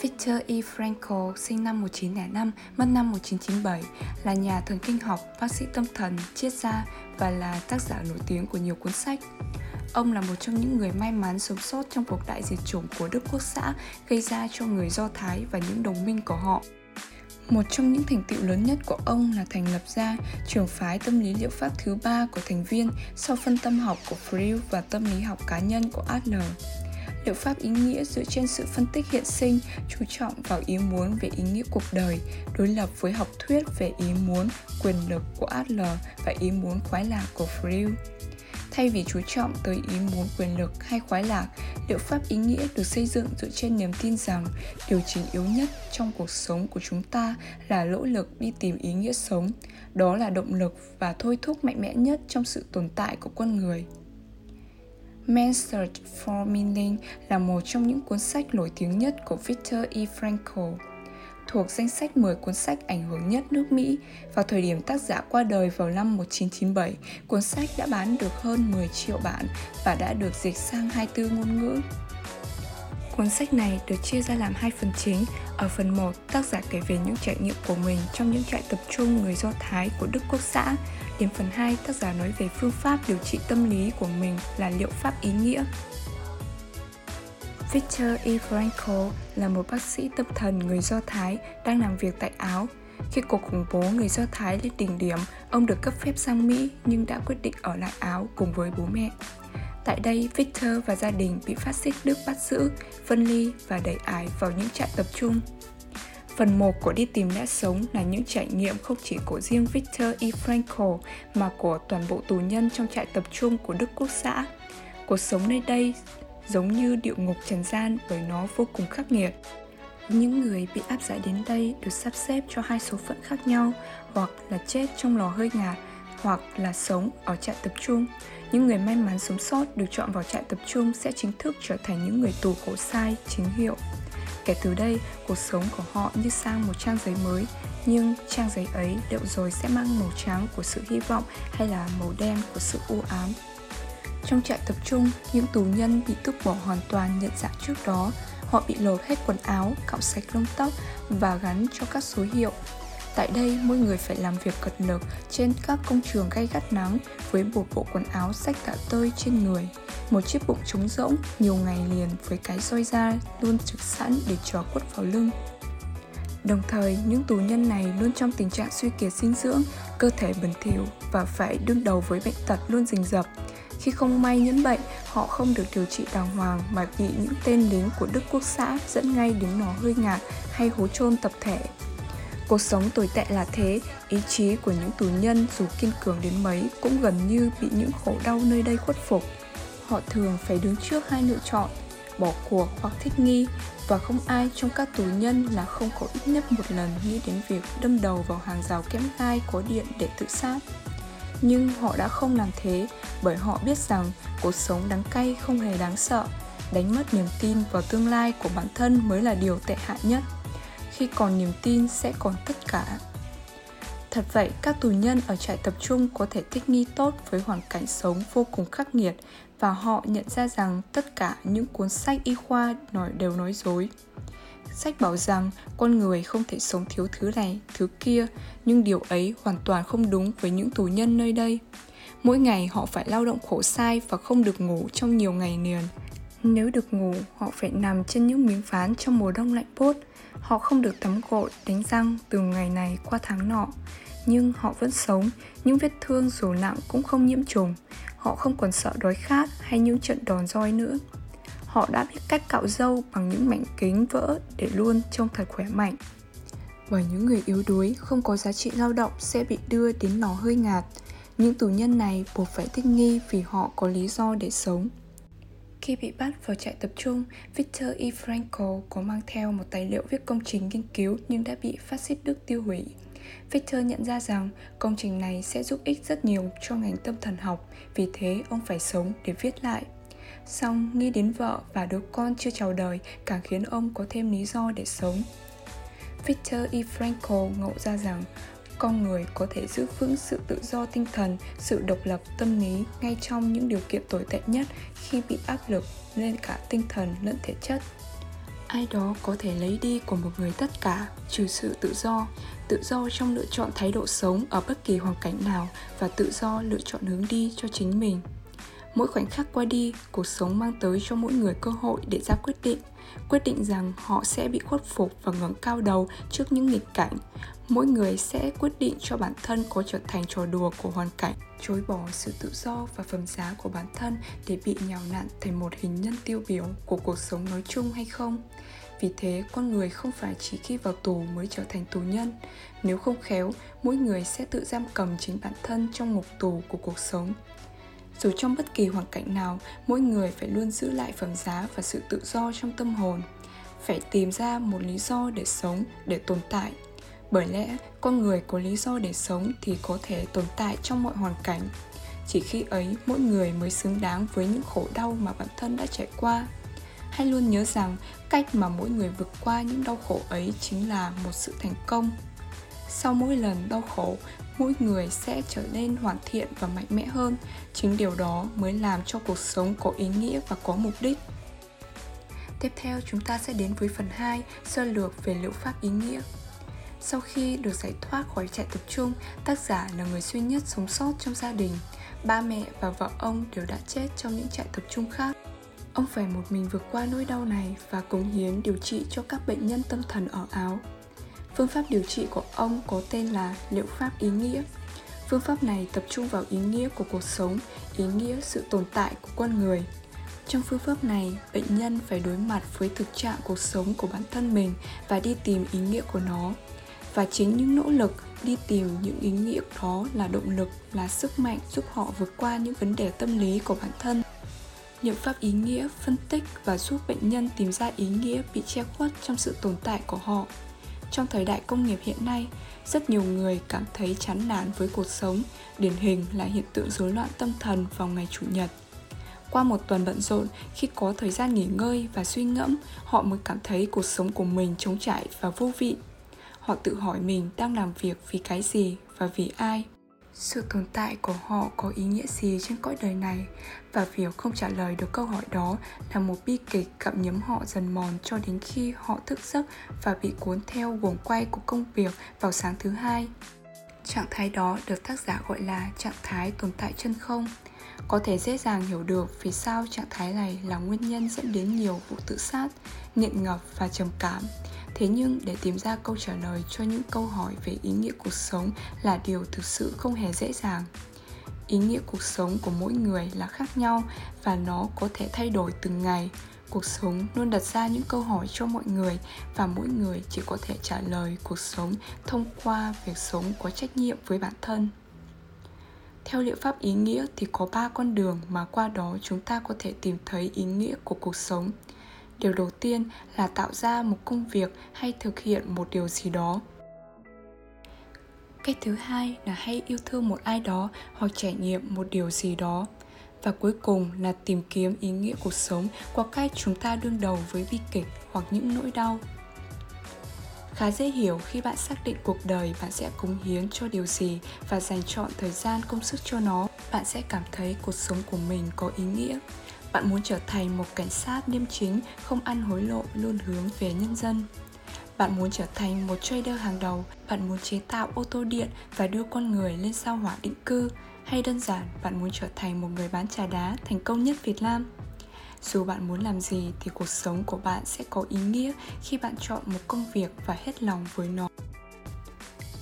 Victor E. Frankl sinh năm 1905, mất năm 1997, là nhà thần kinh học, bác sĩ tâm thần, triết gia và là tác giả nổi tiếng của nhiều cuốn sách. Ông là một trong những người may mắn sống sót trong cuộc đại diệt chủng của Đức Quốc xã gây ra cho người Do Thái và những đồng minh của họ. Một trong những thành tựu lớn nhất của ông là thành lập ra trường phái tâm lý liệu pháp thứ ba của thành viên sau phân tâm học của Freud và tâm lý học cá nhân của Adler. Liệu pháp ý nghĩa dựa trên sự phân tích hiện sinh, chú trọng vào ý muốn về ý nghĩa cuộc đời, đối lập với học thuyết về ý muốn, quyền lực của Adler và ý muốn khoái lạc của Freud. Thay vì chú trọng tới ý muốn quyền lực hay khoái lạc, liệu pháp ý nghĩa được xây dựng dựa trên niềm tin rằng điều chính yếu nhất trong cuộc sống của chúng ta là nỗ lực đi tìm ý nghĩa sống. Đó là động lực và thôi thúc mạnh mẽ nhất trong sự tồn tại của con người. Man's Search for Meaning là một trong những cuốn sách nổi tiếng nhất của Viktor E. Frankl thuộc danh sách 10 cuốn sách ảnh hưởng nhất nước Mỹ. Vào thời điểm tác giả qua đời vào năm 1997, cuốn sách đã bán được hơn 10 triệu bản và đã được dịch sang 24 ngôn ngữ. Cuốn sách này được chia ra làm hai phần chính. Ở phần 1, tác giả kể về những trải nghiệm của mình trong những trại tập trung người Do Thái của Đức Quốc xã. Đến phần 2, tác giả nói về phương pháp điều trị tâm lý của mình là liệu pháp ý nghĩa. Victor E. Frankl là một bác sĩ tâm thần người Do Thái đang làm việc tại Áo. Khi cuộc khủng bố người Do Thái lên đỉnh điểm, ông được cấp phép sang Mỹ nhưng đã quyết định ở lại Áo cùng với bố mẹ. Tại đây, Victor và gia đình bị phát xít Đức bắt giữ, phân ly và đẩy ải vào những trại tập trung. Phần 1 của Đi tìm đã sống là những trải nghiệm không chỉ của riêng Victor E. Frankl mà của toàn bộ tù nhân trong trại tập trung của Đức Quốc xã. Cuộc sống nơi đây giống như địa ngục trần gian bởi nó vô cùng khắc nghiệt. Những người bị áp giải đến đây được sắp xếp cho hai số phận khác nhau, hoặc là chết trong lò hơi ngạt, hoặc là sống ở trại tập trung. Những người may mắn sống sót được chọn vào trại tập trung sẽ chính thức trở thành những người tù khổ sai chính hiệu. Kể từ đây, cuộc sống của họ như sang một trang giấy mới, nhưng trang giấy ấy liệu rồi sẽ mang màu trắng của sự hy vọng hay là màu đen của sự u ám. Trong trại tập trung, những tù nhân bị tước bỏ hoàn toàn nhận dạng trước đó. Họ bị lột hết quần áo, cạo sạch lông tóc và gắn cho các số hiệu. Tại đây, mỗi người phải làm việc cật lực trên các công trường gay gắt nắng với một bộ quần áo sách tạ tơi trên người, một chiếc bụng trống rỗng nhiều ngày liền với cái roi da luôn trực sẵn để cho quất vào lưng. Đồng thời, những tù nhân này luôn trong tình trạng suy kiệt dinh dưỡng, cơ thể bẩn thỉu và phải đương đầu với bệnh tật luôn rình rập. Khi không may nhiễm bệnh, họ không được điều trị đàng hoàng mà bị những tên lính của Đức Quốc xã dẫn ngay đến nó hơi ngạt hay hố chôn tập thể. Cuộc sống tồi tệ là thế, ý chí của những tù nhân dù kiên cường đến mấy cũng gần như bị những khổ đau nơi đây khuất phục. Họ thường phải đứng trước hai lựa chọn, bỏ cuộc hoặc thích nghi và không ai trong các tù nhân là không có ít nhất một lần nghĩ đến việc đâm đầu vào hàng rào kẽm gai có điện để tự sát. Nhưng họ đã không làm thế bởi họ biết rằng cuộc sống đắng cay không hề đáng sợ đánh mất niềm tin vào tương lai của bản thân mới là điều tệ hại nhất khi còn niềm tin sẽ còn tất cả thật vậy các tù nhân ở trại tập trung có thể thích nghi tốt với hoàn cảnh sống vô cùng khắc nghiệt và họ nhận ra rằng tất cả những cuốn sách y khoa nói đều nói dối Sách bảo rằng con người không thể sống thiếu thứ này, thứ kia, nhưng điều ấy hoàn toàn không đúng với những tù nhân nơi đây. Mỗi ngày họ phải lao động khổ sai và không được ngủ trong nhiều ngày liền. Nếu được ngủ, họ phải nằm trên những miếng ván trong mùa đông lạnh bốt. Họ không được tắm gội, đánh răng từ ngày này qua tháng nọ. Nhưng họ vẫn sống, những vết thương dù nặng cũng không nhiễm trùng. Họ không còn sợ đói khát hay những trận đòn roi nữa họ đã biết cách cạo râu bằng những mảnh kính vỡ để luôn trông thật khỏe mạnh. Bởi những người yếu đuối không có giá trị lao động sẽ bị đưa đến lò hơi ngạt. Những tù nhân này buộc phải thích nghi vì họ có lý do để sống. Khi bị bắt vào trại tập trung, Victor E. Frankl có mang theo một tài liệu viết công trình nghiên cứu nhưng đã bị phát xít Đức tiêu hủy. Victor nhận ra rằng công trình này sẽ giúp ích rất nhiều cho ngành tâm thần học, vì thế ông phải sống để viết lại Song nghĩ đến vợ và đứa con chưa chào đời càng khiến ông có thêm lý do để sống. Victor E. Frankl ngộ ra rằng con người có thể giữ vững sự tự do tinh thần, sự độc lập tâm lý ngay trong những điều kiện tồi tệ nhất khi bị áp lực lên cả tinh thần lẫn thể chất. ai đó có thể lấy đi của một người tất cả trừ sự tự do tự do trong lựa chọn thái độ sống ở bất kỳ hoàn cảnh nào và tự do lựa chọn hướng đi cho chính mình mỗi khoảnh khắc qua đi, cuộc sống mang tới cho mỗi người cơ hội để ra quyết định. Quyết định rằng họ sẽ bị khuất phục và ngẩng cao đầu trước những nghịch cảnh. Mỗi người sẽ quyết định cho bản thân có trở thành trò đùa của hoàn cảnh, chối bỏ sự tự do và phẩm giá của bản thân để bị nhào nặn thành một hình nhân tiêu biểu của cuộc sống nói chung hay không. Vì thế, con người không phải chỉ khi vào tù mới trở thành tù nhân. Nếu không khéo, mỗi người sẽ tự giam cầm chính bản thân trong ngục tù của cuộc sống dù trong bất kỳ hoàn cảnh nào, mỗi người phải luôn giữ lại phẩm giá và sự tự do trong tâm hồn. Phải tìm ra một lý do để sống, để tồn tại. Bởi lẽ, con người có lý do để sống thì có thể tồn tại trong mọi hoàn cảnh. Chỉ khi ấy, mỗi người mới xứng đáng với những khổ đau mà bản thân đã trải qua. Hãy luôn nhớ rằng, cách mà mỗi người vượt qua những đau khổ ấy chính là một sự thành công. Sau mỗi lần đau khổ mỗi người sẽ trở nên hoàn thiện và mạnh mẽ hơn chính điều đó mới làm cho cuộc sống có ý nghĩa và có mục đích Tiếp theo chúng ta sẽ đến với phần 2, sơ lược về liệu pháp ý nghĩa. Sau khi được giải thoát khỏi trại tập trung, tác giả là người duy nhất sống sót trong gia đình. Ba mẹ và vợ ông đều đã chết trong những trại tập trung khác. Ông phải một mình vượt qua nỗi đau này và cống hiến điều trị cho các bệnh nhân tâm thần ở Áo. Phương pháp điều trị của ông có tên là liệu pháp ý nghĩa. Phương pháp này tập trung vào ý nghĩa của cuộc sống, ý nghĩa sự tồn tại của con người. Trong phương pháp này, bệnh nhân phải đối mặt với thực trạng cuộc sống của bản thân mình và đi tìm ý nghĩa của nó. Và chính những nỗ lực đi tìm những ý nghĩa đó là động lực, là sức mạnh giúp họ vượt qua những vấn đề tâm lý của bản thân. Liệu pháp ý nghĩa phân tích và giúp bệnh nhân tìm ra ý nghĩa bị che khuất trong sự tồn tại của họ trong thời đại công nghiệp hiện nay, rất nhiều người cảm thấy chán nản với cuộc sống, điển hình là hiện tượng rối loạn tâm thần vào ngày Chủ nhật. Qua một tuần bận rộn, khi có thời gian nghỉ ngơi và suy ngẫm, họ mới cảm thấy cuộc sống của mình trống trải và vô vị. Họ tự hỏi mình đang làm việc vì cái gì và vì ai sự tồn tại của họ có ý nghĩa gì trên cõi đời này? Và việc không trả lời được câu hỏi đó là một bi kịch gặm nhấm họ dần mòn cho đến khi họ thức giấc và bị cuốn theo guồng quay của công việc vào sáng thứ hai. Trạng thái đó được tác giả gọi là trạng thái tồn tại chân không có thể dễ dàng hiểu được vì sao trạng thái này là nguyên nhân dẫn đến nhiều vụ tự sát, nghiện ngập và trầm cảm. Thế nhưng, để tìm ra câu trả lời cho những câu hỏi về ý nghĩa cuộc sống là điều thực sự không hề dễ dàng. Ý nghĩa cuộc sống của mỗi người là khác nhau và nó có thể thay đổi từng ngày. Cuộc sống luôn đặt ra những câu hỏi cho mọi người và mỗi người chỉ có thể trả lời cuộc sống thông qua việc sống có trách nhiệm với bản thân theo liệu pháp ý nghĩa thì có ba con đường mà qua đó chúng ta có thể tìm thấy ý nghĩa của cuộc sống. Điều đầu tiên là tạo ra một công việc hay thực hiện một điều gì đó. Cách thứ hai là hay yêu thương một ai đó hoặc trải nghiệm một điều gì đó. Và cuối cùng là tìm kiếm ý nghĩa cuộc sống qua cách chúng ta đương đầu với bi kịch hoặc những nỗi đau khá dễ hiểu khi bạn xác định cuộc đời bạn sẽ cống hiến cho điều gì và dành chọn thời gian công sức cho nó bạn sẽ cảm thấy cuộc sống của mình có ý nghĩa bạn muốn trở thành một cảnh sát liêm chính, không ăn hối lộ, luôn hướng về nhân dân. Bạn muốn trở thành một trader hàng đầu, bạn muốn chế tạo ô tô điện và đưa con người lên sao hỏa định cư, hay đơn giản bạn muốn trở thành một người bán trà đá thành công nhất Việt Nam. Dù bạn muốn làm gì thì cuộc sống của bạn sẽ có ý nghĩa khi bạn chọn một công việc và hết lòng với nó.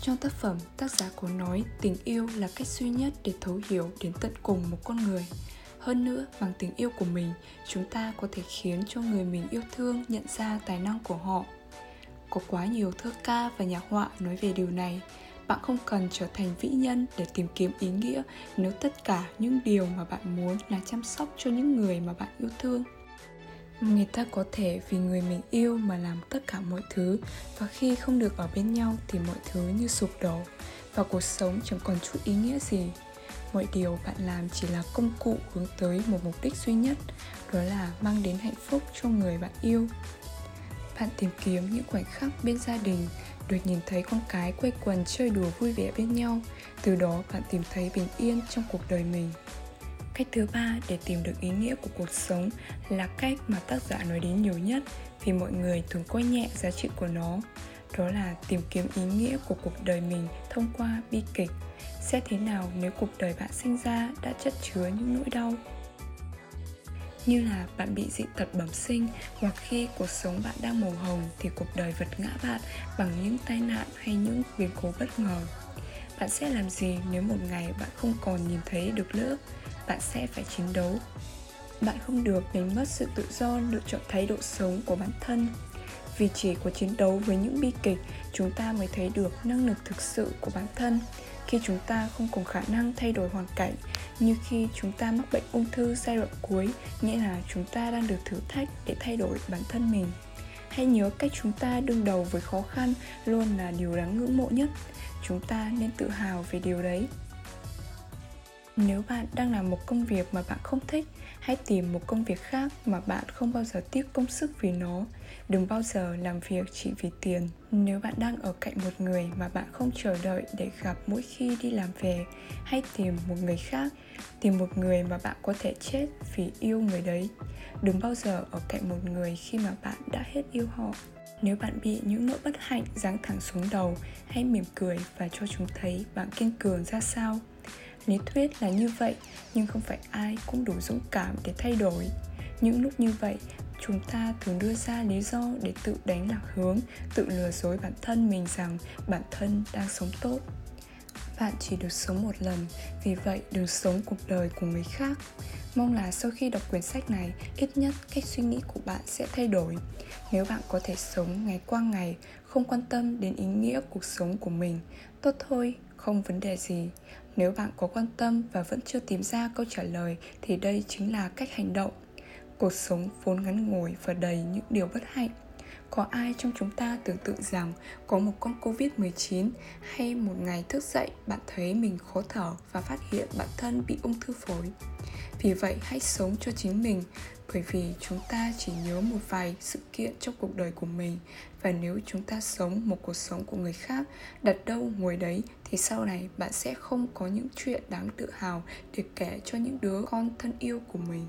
Trong tác phẩm, tác giả có nói tình yêu là cách duy nhất để thấu hiểu đến tận cùng một con người. Hơn nữa bằng tình yêu của mình chúng ta có thể khiến cho người mình yêu thương nhận ra tài năng của họ. Có quá nhiều thơ ca và nhạc họa nói về điều này bạn không cần trở thành vĩ nhân để tìm kiếm ý nghĩa nếu tất cả những điều mà bạn muốn là chăm sóc cho những người mà bạn yêu thương. Người ta có thể vì người mình yêu mà làm tất cả mọi thứ, và khi không được ở bên nhau thì mọi thứ như sụp đổ và cuộc sống chẳng còn chút ý nghĩa gì. Mọi điều bạn làm chỉ là công cụ hướng tới một mục đích duy nhất, đó là mang đến hạnh phúc cho người bạn yêu bạn tìm kiếm những khoảnh khắc bên gia đình, được nhìn thấy con cái quây quần chơi đùa vui vẻ bên nhau, từ đó bạn tìm thấy bình yên trong cuộc đời mình. Cách thứ ba để tìm được ý nghĩa của cuộc sống là cách mà tác giả nói đến nhiều nhất vì mọi người thường coi nhẹ giá trị của nó. Đó là tìm kiếm ý nghĩa của cuộc đời mình thông qua bi kịch. Sẽ thế nào nếu cuộc đời bạn sinh ra đã chất chứa những nỗi đau? Như là bạn bị dị tật bẩm sinh hoặc khi cuộc sống bạn đang màu hồng thì cuộc đời vật ngã bạn bằng những tai nạn hay những biến cố bất ngờ. Bạn sẽ làm gì nếu một ngày bạn không còn nhìn thấy được nữa? Bạn sẽ phải chiến đấu. Bạn không được đánh mất sự tự do lựa chọn thái độ sống của bản thân vì chỉ có chiến đấu với những bi kịch, chúng ta mới thấy được năng lực thực sự của bản thân. Khi chúng ta không có khả năng thay đổi hoàn cảnh, như khi chúng ta mắc bệnh ung thư giai đoạn cuối, nghĩa là chúng ta đang được thử thách để thay đổi bản thân mình. Hãy nhớ cách chúng ta đương đầu với khó khăn luôn là điều đáng ngưỡng mộ nhất. Chúng ta nên tự hào về điều đấy nếu bạn đang làm một công việc mà bạn không thích, hãy tìm một công việc khác mà bạn không bao giờ tiếc công sức vì nó. Đừng bao giờ làm việc chỉ vì tiền. Nếu bạn đang ở cạnh một người mà bạn không chờ đợi để gặp mỗi khi đi làm về, hãy tìm một người khác, tìm một người mà bạn có thể chết vì yêu người đấy. Đừng bao giờ ở cạnh một người khi mà bạn đã hết yêu họ. Nếu bạn bị những nỗi bất hạnh giáng thẳng xuống đầu, hãy mỉm cười và cho chúng thấy bạn kiên cường ra sao lý thuyết là như vậy, nhưng không phải ai cũng đủ dũng cảm để thay đổi. Những lúc như vậy, chúng ta thường đưa ra lý do để tự đánh lạc hướng, tự lừa dối bản thân mình rằng bản thân đang sống tốt. Bạn chỉ được sống một lần, vì vậy đừng sống cuộc đời của người khác. Mong là sau khi đọc quyển sách này, ít nhất cách suy nghĩ của bạn sẽ thay đổi. Nếu bạn có thể sống ngày qua ngày, không quan tâm đến ý nghĩa cuộc sống của mình, tốt thôi, không vấn đề gì nếu bạn có quan tâm và vẫn chưa tìm ra câu trả lời, thì đây chính là cách hành động cuộc sống vốn ngắn ngủi và đầy những điều bất hạnh có ai trong chúng ta tưởng tượng rằng có một con Covid-19 hay một ngày thức dậy bạn thấy mình khó thở và phát hiện bản thân bị ung thư phổi. Vì vậy hãy sống cho chính mình bởi vì chúng ta chỉ nhớ một vài sự kiện trong cuộc đời của mình. Và nếu chúng ta sống một cuộc sống của người khác, đặt đâu ngồi đấy, thì sau này bạn sẽ không có những chuyện đáng tự hào để kể cho những đứa con thân yêu của mình.